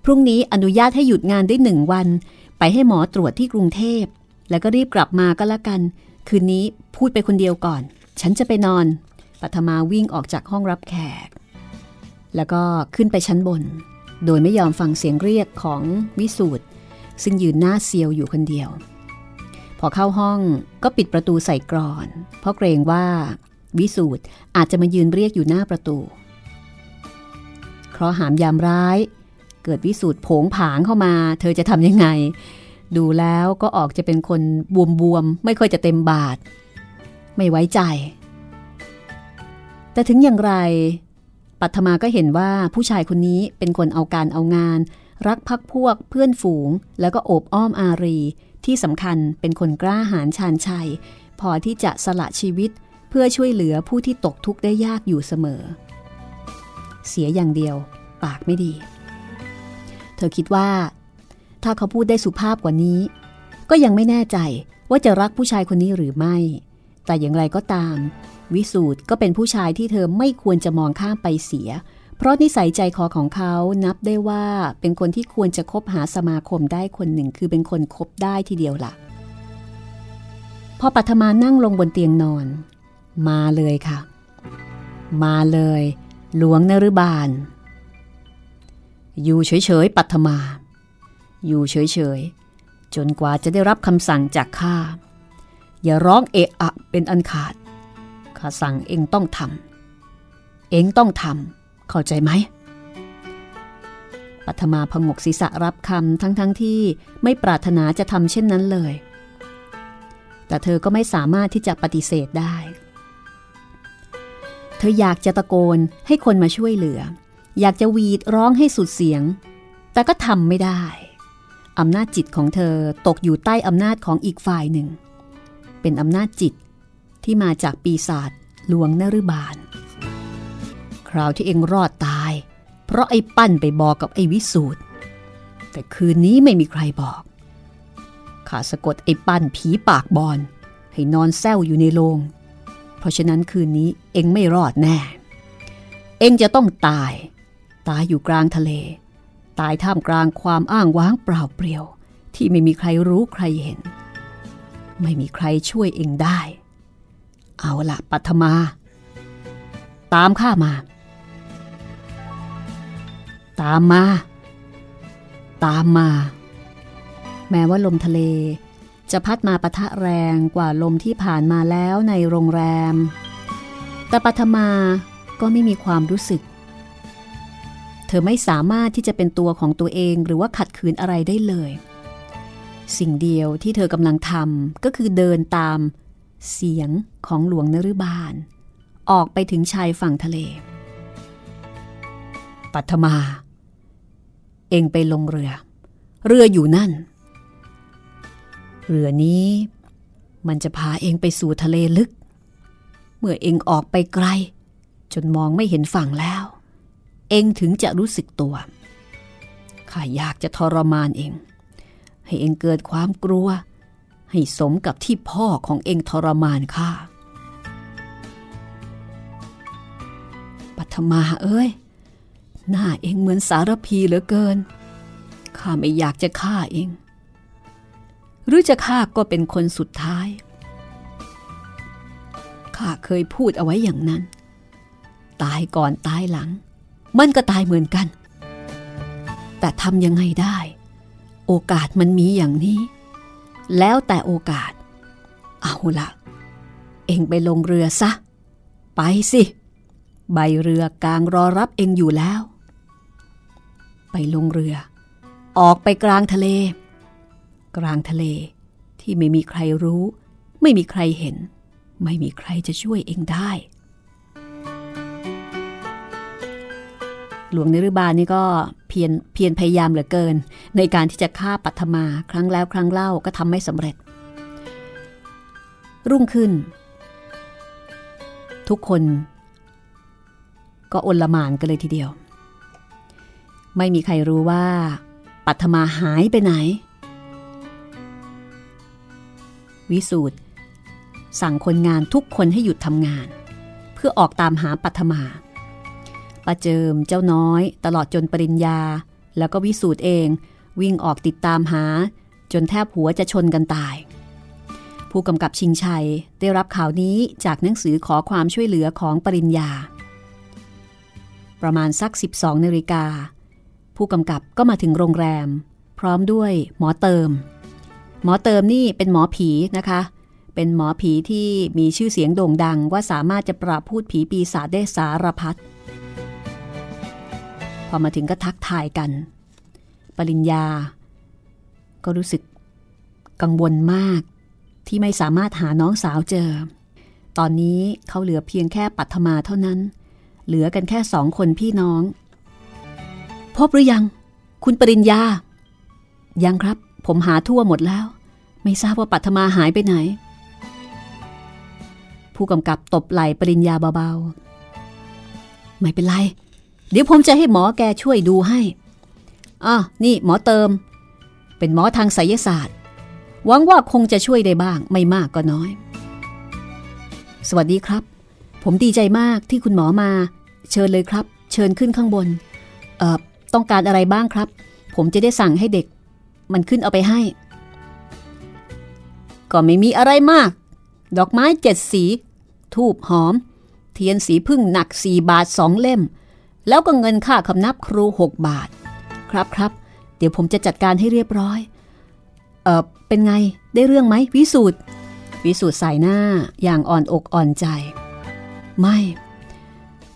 พรุ่งนี้อนุญาตให้หยุดงานได้หนึ่งวัน ไปให้หมอตรวจที่กรุงเทพ แล้วก็รีบกลับมาก็แล้วกัน คืนนี้พูดไปคนเดียวก่อน ฉันจะไปนอน ปัทมาวิ่งออกจากห้องรับแขก แล้วก็ขึ้นไปชั้นบน โดยไม่ยอมฟังเสียงเรียกของวิสูตรซึ่งยืนหน้าเซียวอยู่คนเดียว พอเข้าห้องก็ปิดประตูใส่กรอน เพราะเกรงว่าวิสูตรอาจจะมายืนเรียกอยู่หน้าประตูเพราะหามยามร้าย เกิดวิสูตรผงผางเข้ามา เธอจะทำยังไง ดูแล้วก็ออกจะเป็นคนบวมๆ ไม่ค่อยจะเต็มบาท ไม่ไว้ใจ แต่ถึงอย่างไร ปัทมาก็เห็นว่าผู้ชายคนนี้เป็นคนเอาการเอางาน รักพักพวกเพื่อนฝูง แล้วก็โอบอ้อมอารี ที่สำคัญเป็นคนกล้าหาญชาญชัย พอที่จะสละชีวิตเพื่อช่วยเหลือผู้ที่ตกทุกข์ได้ยากอยู่เสมอ เสียอย่างเดียว ปากไม่ดี เธอคิดว่า ถ้าเขาพูดได้สุภาพกว่านี้ ก็ยังไม่แน่ใจว่าจะรักผู้ชายคนนี้หรือไม่ แต่อย่างไรก็ตาม วิสูตรก็เป็นผู้ชายที่เธอไม่ควรจะมองข้ามไปเสีย เพราะนิสัยใจคอของเขานับได้ว่าเป็นคนที่ควรจะคบหาสมาคมได้คนหนึ่ง คือเป็นคนคบได้ทีเดียวละ่ะ พอปัทมานั่งลงบนเตียงนอน มาเลยค่ะ มาเลย หลวงนรุบาล อยู่เฉยๆปัทมา อยู่เฉยๆ จนกว่าจะได้รับคำสั่งจากข้า อย่าร้องเอะอะเป็นอันขาด ข้าสั่งเองต้องทำ เองต้องทำ เข้าใจไหม ปัทมาพงกศีรษะรับคำทั้งๆทที่ไม่ปรารถนาจะทำเช่นนั้นเลย แต่เธอก็ไม่สามารถที่จะปฏิเสธได้ เธออยากจะตะโกนให้คนมาช่วยเหลือ อยากจะวีดร้องให้สุดเสียง แต่ก็ทำไม่ได้อำนาจจิตของเธอตกอยู่ใต้อำนาจของอีกฝ่ายหนึ่ง เป็นอำนาจจิตที่มาจากปีศาจหลวงนรุบาล คราวที่เองรอดตาย เพราะไอ้ปั้นไปบอกกับไอ้วิสูตรแต่คืนนี้ไม่มีใครบอกข้าสะกดไอ้ปั้นผีปากบอลให้นอนแซวอยู่ในโรงเพราะฉะนั้นคืนนี้เองไม่รอดแน่ เองจะต้องตาย ตายอยู่กลางทะเล ตายท่ามกลางความอ้างว้างเปล่าเปลี่ยว ที่ไม่มีใครรู้ใครเห็น ไม่มีใครช่วยเองได้ เอาละปัทมา ตามข้ามา ตามมา ตามมา แม้ว่าลมทะเลจะพัดมาปะทะแรงกว่าลมที่ผ่านมาแล้วในโรงแรม แต่ปัทมาก็ไม่มีความรู้สึก เธอไม่สามารถที่จะเป็นตัวของตัวเองหรือว่าขัดขืนอะไรได้เลย สิ่งเดียวที่เธอกำลังทำก็คือเดินตามเสียงของหลวงนรุบาล ออกไปถึงชายฝั่งทะเล ปัทมา เองไปลงเรือ เรืออยู่นั่น เรือนี้มันจะพาเองไปสู่ทะเลลึก เมื่อเองออกไปไกล จนมองไม่เห็นฝั่งแล้ว เองถึงจะรู้สึกตัว ข้าอยากจะทรมานเอง ให้เองเกิดความกลัว ให้สมกับที่พ่อของเองทรมานข้า ปัทมาเอ้ย หน้าเองเหมือนสารพีเหลือเกิน ข้าไม่อยากจะฆ่าเอง หรือจะฆ่าก็เป็นคนสุดท้าย ข้าเคยพูดเอาไว้อย่างนั้น ตายก่อนตายหลัง มันก็ตายเหมือนกัน แต่ทำยังไงได้ โอกาสมันมีอย่างนี้ แล้วแต่โอกาส เอาละเองไปลงเรือซะ ไปสิ ใบเรือกลางรอรับเองอยู่แล้ว ไปลงเรือ ออกไปกลางทะเล กลางทะเลที่ไม่มีใครรู้ ไม่มีใครเห็น ไม่มีใครจะช่วยเองได้ หลวงนิรบาลนี่ก็เพียรเพียรพยายามเหลือเกิน ในการที่จะฆ่าปัทมาครั้งแล้วครั้งเล่าก็ทำไม่สำเร็จ รุ่งขึ้น ทุกคน ก็อนละหมานกันเลยทีเดียว ไม่มีใครรู้ว่า ปัทมาหายไปไหน วิสูตรสั่งคนงานทุกคนให้หยุดทำงาน เพื่อออกตามหาปัทมา ประเจิมเจ้าน้อย ตลอดจนปริญญา แล้วก็วิสูตรเอง วิ่งออกติดตามหา จนแทบหัวจะชนกันตาย ผู้กำกับชิงชัยได้รับข่าวนี้จากหนังสือขอความช่วยเหลือของปริญญา ประมาณสัก 12นาฬิกาผู้กำกับก็มาถึงโรงแรม พร้อมด้วยหมอเติม หมอเติมนี่เป็นหมอผีนะคะ เป็นหมอผีที่มีชื่อเสียงโด่งดังว่าสามารถจะปราบพูดผีปีศาจได้สารพัด พอมาถึงก็ทักทายกัน ปริญญา ก็รู้สึกกังวลมากที่ไม่สามารถหาน้องสาวเจอ ตอนนี้เขาเหลือเพียงแค่ปัทมาเท่านั้น เหลือกันแค่สองคนพี่น้อง พบหรือยัง คุณปริญญา ยังครับ ผมหาทั่วหมดแล้ว ไม่ทราบว่าปัทมาหายไปไหน ผู้กำกับตบไหล่ปริญญาเบาๆ ไม่เป็นไร เดี๋ยวผมจะให้หมอแกช่วยดูให้อะนี่หมอเติม เป็นหมอทางไสยศาสตร์ หวังว่าคงจะช่วยได้บ้างไม่มากก็น้อย สวัสดีครับ ผมดีใจมากที่คุณหมอมา เชิญเลยครับ เชิญขึ้นข้างบน เอ่อ ต้องการอะไรบ้างครับ ผมจะได้สั่งให้เด็ก มันขึ้นเอาไปให้ ก็ไม่มีอะไรมาก ดอกไม้เจ็ดสี ทูบหอม เทียนสีพึ่งหนักสี่บาทสองเล่ม แล้วก็เงินค่าคำนับครูหกบาท ครับครับเดี๋ยวผมจะจัดการให้เรียบร้อย เออเป็นไงได้เรื่องไหมวิสูตรวิสูตรใส่หน้าอย่างอ่อนอกอ่อนใจ ไม่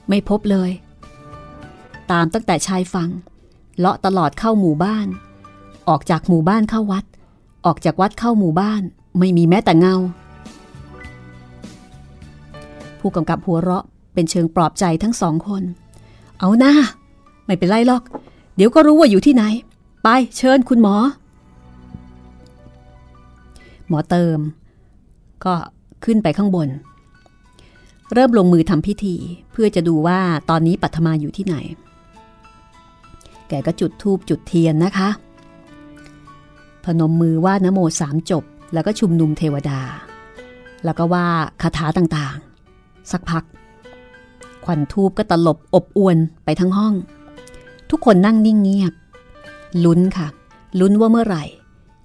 ไม่พบเลย ตามตั้งแต่ชายฟังเลาะตลอดเข้าหมู่บ้าน ออกจากหมู่บ้านเข้าวัด ออกจากวัดเข้าหมู่บ้าน ไม่มีแม้แต่เงา ผู้กำกับหัวเราะเป็นเชิงปลอบใจทั้งสองคน เอาหน้า ไม่เป็นไรหรอก เดี๋ยวก็รู้ว่าอยู่ที่ไหน ไปเชิญคุณหมอ หมอเติม ก็ขึ้นไปข้างบน เริ่มลงมือทำพิธีเพื่อจะดูว่าตอนนี้ปัทมาอยู่ที่ไหน แกก็จุดธูปจุดเทียนนะคะ พนมมือว่านโมสามจบ แล้วก็ชุมนุมเทวดา แล้วก็ว่าคาถาต่างๆ สักพัก ควันทูบก็ตลบอบอวนไปทั้งห้อง ทุกคนนั่งนิ่งเงียบ ลุ้นค่ะ ลุ้นว่าเมื่อไหร่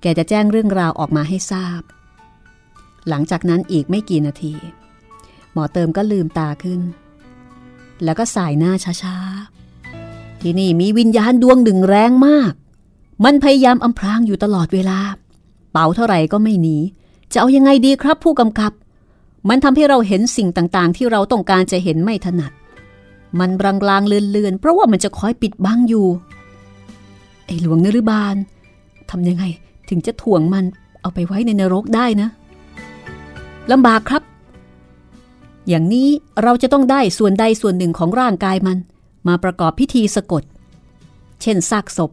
แกจะแจ้งเรื่องราวออกมาให้ทราบ หลังจากนั้นอีกไม่กี่นาที หมอเติมก็ลืมตาขึ้น แล้วก็สายหน้าช้าๆ ที่นี่มีวิญญาณดวงหนึ่งแรงมาก มันพยายามอำพรางอยู่ตลอดเวลา เป่าเท่าไหร่ก็ไม่หนี จะเอายังไงดีครับผู้กำกับ มันทำให้เราเห็นสิ่งต่างๆ ที่เราต้องการจะเห็นไม่ถนัด มันรางลางเลือนๆ เพราะว่ามันจะคอยปิดบังอยู่ ไอ้หลวงนรุบาลทำยังไงถึงจะถ่วงมันเอาไปไว้ในนรกได้นะลำบากครับ อย่างนี้เราจะต้องได้ส่วนใดส่วนหนึ่งของร่างกายมัน มาประกอบพิธีสะกด เช่นซากศพ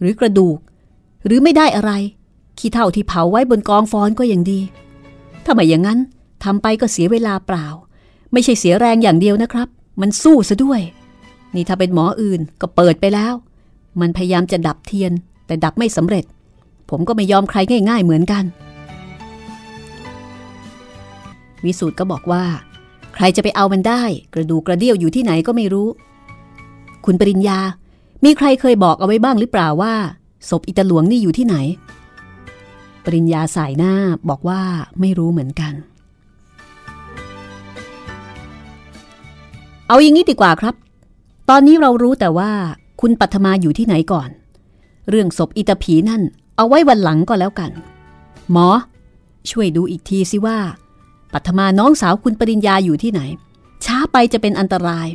หรือกระดูก หรือไม่ได้อะไร ขี้เท่าที่เผาไว้บนกองฟอนก็ยังดีถ้าไม่อย่างนั้น ทำไปก็เสียเวลาเปล่า ไม่ใช่เสียแรงอย่างเดียวนะครับ มันสู้ซะด้วย นี่ถ้าเป็นหมออื่นก็เปิดไปแล้ว มันพยายามจะดับเทียน แต่ดับไม่สำเร็จ ผมก็ไม่ยอมใครง่าย ๆ เหมือนกัน วิสูตรก็บอกว่า ใครจะไปเอามันได้ กระดูกระเดี่ยวอยู่ที่ไหนก็ไม่รู้ คุณปริญญา มีใครเคยบอกเอาไว้บ้างหรือเปล่าว่าศพอิตาหลวงนี่อยู่ที่ไหน ปริญญาสายหน้าบอกว่าไม่รู้เหมือนกัน เอาอย่างนี้ดีกว่าครับ ตอนนี้เรารู้แต่ว่าคุณปัทมาอยู่ที่ไหนก่อน เรื่องศพอิตาผีนั่น เอาไว้วันหลังก็แล้วกัน หมอ ช่วยดูอีกทีสิว่า ปัทมาน้องสาวคุณปริญญาอยู่ที่ไหน ช้าไปจะเป็นอันตราย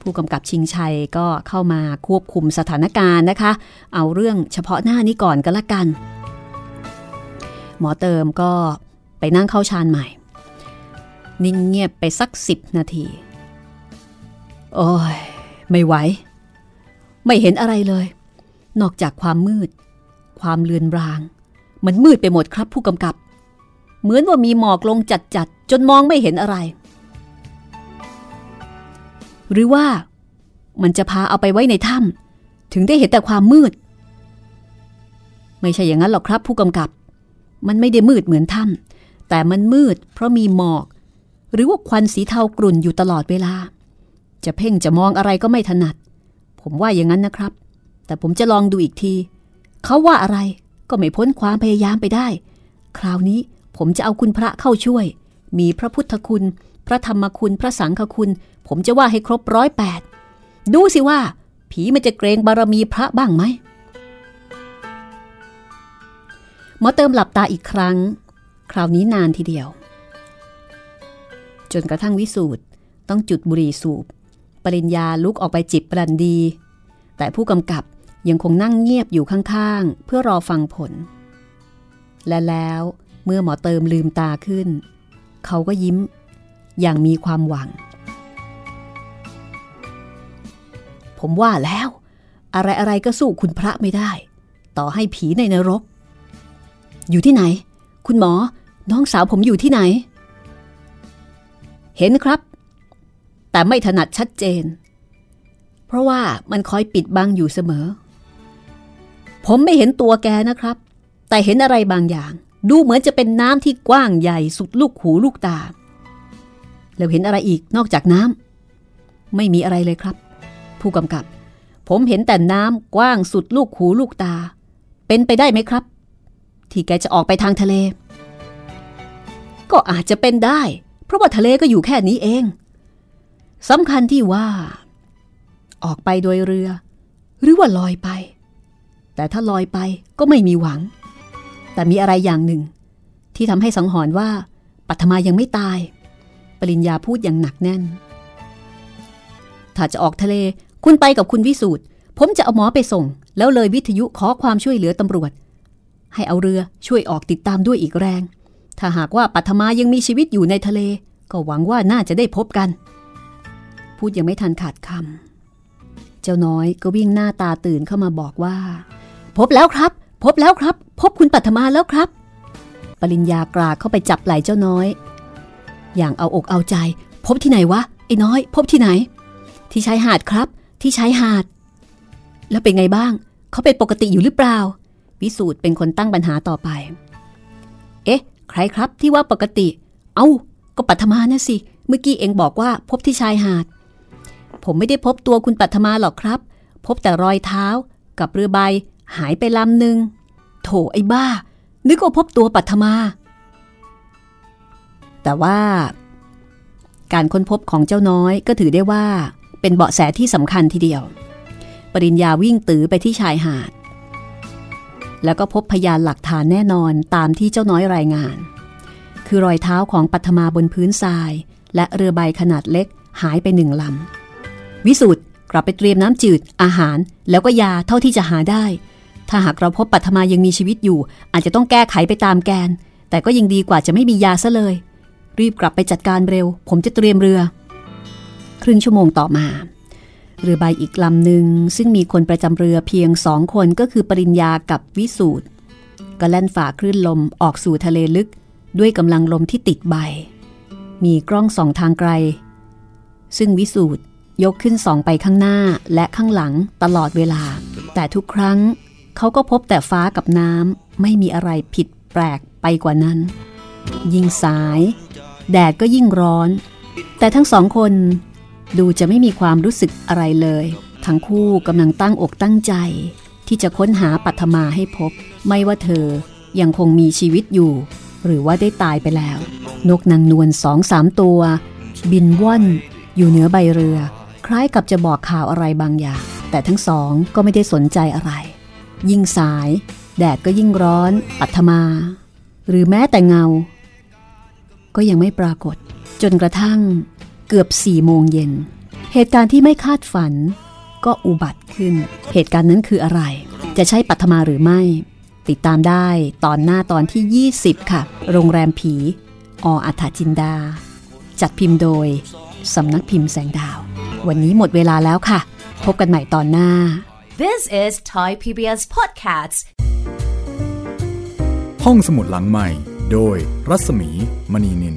ผู้กำกับชิงชัยก็เข้ามาควบคุมสถานการณ์นะคะ เอาเรื่องเฉพาะหน้านี้ก่อนก็แล้วกัน หมอเติมก็ไปนั่งเข้าชานใหม่ นิ่งเงียบไปสักสิบนาที โอ้ย ไม่ไหว ไม่เห็นอะไรเลย นอกจากความมืด ความเลือนราง มันมืดไปหมดครับผู้กำกับ เหมือนว่ามีหมอกลงจัดจัดจนมองไม่เห็นอะไร หรือว่ามันจะพาเอาไปไว้ในถ้ำถึงได้เห็นแต่ความมืด ไม่ใช่อย่างนั้นหรอกครับผู้กำกับ มันไม่ได้มืดเหมือนถ้ำแต่มันมืดเพราะมีหมอก หรือว่าควันสีเทากรุ่นอยู่ตลอดเวลา จะเพ่งจะมองอะไรก็ไม่ถนัด ผมว่าอย่างนั้นนะครับ แต่ผมจะลองดูอีกที เขาว่าอะไรก็ไม่พ้นความพยายามไปได้ คราวนี้ผมจะเอาคุณพระเข้าช่วย มีพระพุทธคุณ พระธรรมคุณ พระสังฆคุณ ผมจะว่าให้ครบร้อยแปด ดูสิว่า ผีมันจะเกรงบารมีพระบ้างไหมหมอเติมหลับตาอีกครั้ง คราวนี้นานทีเดียว จนกระทั่งวิสูตรต้องจุดบุหรี่สูบ ปริญญาลุกออกไปจิบปรันดี แต่ผู้กำกับยังคงนั่งเงียบอยู่ข้างๆ เพื่อรอฟังผล และแล้วเมื่อหมอเติมลืมตาขึ้น เขาก็ยิ้ม อย่างมีความหวัง ผมว่าแล้ว อะไรอะไรก็สู้คุณพระไม่ได้ ต่อให้ผีในนรก อยู่ที่ไหน คุณหมอ น้องสาวผมอยู่ที่ไหน เห็นครับ แต่ไม่ถนัดชัดเจน เพราะว่ามันคอยปิดบังอยู่เสมอ ผมไม่เห็นตัวแกนะครับ แต่เห็นอะไรบางอย่าง ดูเหมือนจะเป็นน้ำที่กว้างใหญ่สุดลูกหูลูกตา แล้วเห็นอะไรอีกนอกจากน้ำไม่มีอะไรเลยครับ ผู้กำกับ ผมเห็นแต่น้ำกว้างสุดลูกหูลูกตา เป็นไปได้ไหมครับ ที่แกจะออกไปทางทะเล ก็อาจจะเป็นได้ เพราะว่าทะเลก็อยู่แค่นี้เอง สำคัญที่ว่า ออกไปโดยเรือ หรือว่าลอยไป แต่ถ้าลอยไปก็ไม่มีหวัง แต่มีอะไรอย่างหนึ่ง ที่ทำให้สังหรณ์ว่าปัทมายังไม่ตาย ปริญญาพูดอย่างหนักแน่น ถ้าจะออกทะเลคุณไปกับคุณวิสูตรผมจะเอาหมอไปส่ง แล้วเลยวิทยุขอความช่วยเหลือตำรวจ ให้เอาเรือช่วยออกติดตามด้วยอีกแรง ถ้าหากว่าปัทมายังมีชีวิตอยู่ในทะเล ก็หวังว่าน่าจะได้พบกัน พูดยังไม่ทันขาดคำเจ้าน้อยก็วิ่งหน้าตาตื่นเข้ามาบอกว่า พบแล้วครับ พบแล้วครับ พบคุณปัทมาแล้วครับ ปริญญากราเข้าไปจับไหล่เจ้าน้อย อย่างเอาอกเอาใจ พบที่ไหนวะไอ้น้อย พบที่ไหน ที่ชายหาดครับ ที่ชายหาด แล้วเป็นไงบ้าง เขาเป็นปกติอยู่หรือเปล่าวิสูตรเป็นคนตั้งปัญหาต่อไป เอ๊ะ ใครครับที่ว่าปกติ เอา้า ก็ปัทมานะสิ เมื่อกี้เองบอกว่าพบที่ชายหาด ผมไม่ได้พบตัวคุณปัทมาหรอกครับ พบแต่รอยเท้ากับเรือใบหายไปลำหนึ่งโถไอ้บ้า นึกว่าพบตัวปัทมา แต่ว่า การค้นพบของเจ้าน้อยก็ถือได้ว่า เป็นเบาะแสที่สำคัญทีเดียว ปริญญาวิ่งตือไปที่ชายหาด แล้วก็พบพยานหลักฐานแน่นอนตามที่เจ้าน้อยรายงาน คือรอยเท้าของปัทมาบนพื้นทราย และเรือใบขนาดเล็กหายไปหนึ่งลำ วิสุทธ์กลับไปเตรียมน้ำจืด อาหาร แล้วก็ยาเท่าที่จะหาได้ ถ้าหากเราพบปัทมายังมีชีวิตอยู่ อาจจะต้องแก้ไขไปตามแกน แต่ก็ยังดีกว่าจะไม่มียาซะเลย รีบกลับไปจัดการเร็ว ผมจะเตรียมเรือ ครึ่งชั่วโมงต่อมา เรือใบอีกลำหนึ่งซึ่งมีคนประจำเรือเพียงสองคนก็คือปริญญากับวิสูตรก็แล่นฝ่าคลื่นลมออกสู่ทะเลลึก ด้วยกำลังลมที่ติดใบ มีกล้องส่องทางไกล ซึ่งวิสูตร ยกขึ้นส่องไปข้างหน้าและข้างหลังตลอดเวลา แต่ทุกครั้งเขาก็พบแต่ฟ้ากับน้ำไม่มีอะไรผิดแปลกไปกว่านั้น ยิ่งสาย แดดก็ยิ่งร้อน แต่ทั้งสองคนดูจะไม่มีความรู้สึกอะไรเลย ทั้งคู่กำลังตั้งอกตั้งใจ ที่จะค้นหาปัทมาให้พบ ไม่ว่าเธอยังคงมีชีวิตอยู่ หรือว่าได้ตายไปแล้ว นกนางนวลสองสามตัว บินว่อนอยู่เหนือใบเรือ ล้ายกับจะบอกข่าวอะไรบางอย่าง แต่ทั้งสองก็ไม่ได้สนใจอะไร ยิ่งสาย แดดก็ยิ่งร้อนปัทมา หรือแม้แต่เงา ก็ยังไม่ปรากฏ จนกระทั่งเกือบสี่โมงเย็น เหตุการณ์ที่ไม่คาดฝัน ก็อุบัติขึ้น เหตุการณ์นั้นคืออะไร จะใช่ปัทมาหรือไม่ ติดตามได้ตอนหน้าตอนที่ 20 ค่ะ โรงแรมผี ออัฐจินดา จัดพิมพ์โดยสำนักพิมพ์แสงดาว วันนี้หมดเวลาแล้วค่ะ พบกันใหม่ตอนหน้า This is Thai PBS Podcasts. ห้องสมุดหลังใหม่ โดยรัศมีมณีนิน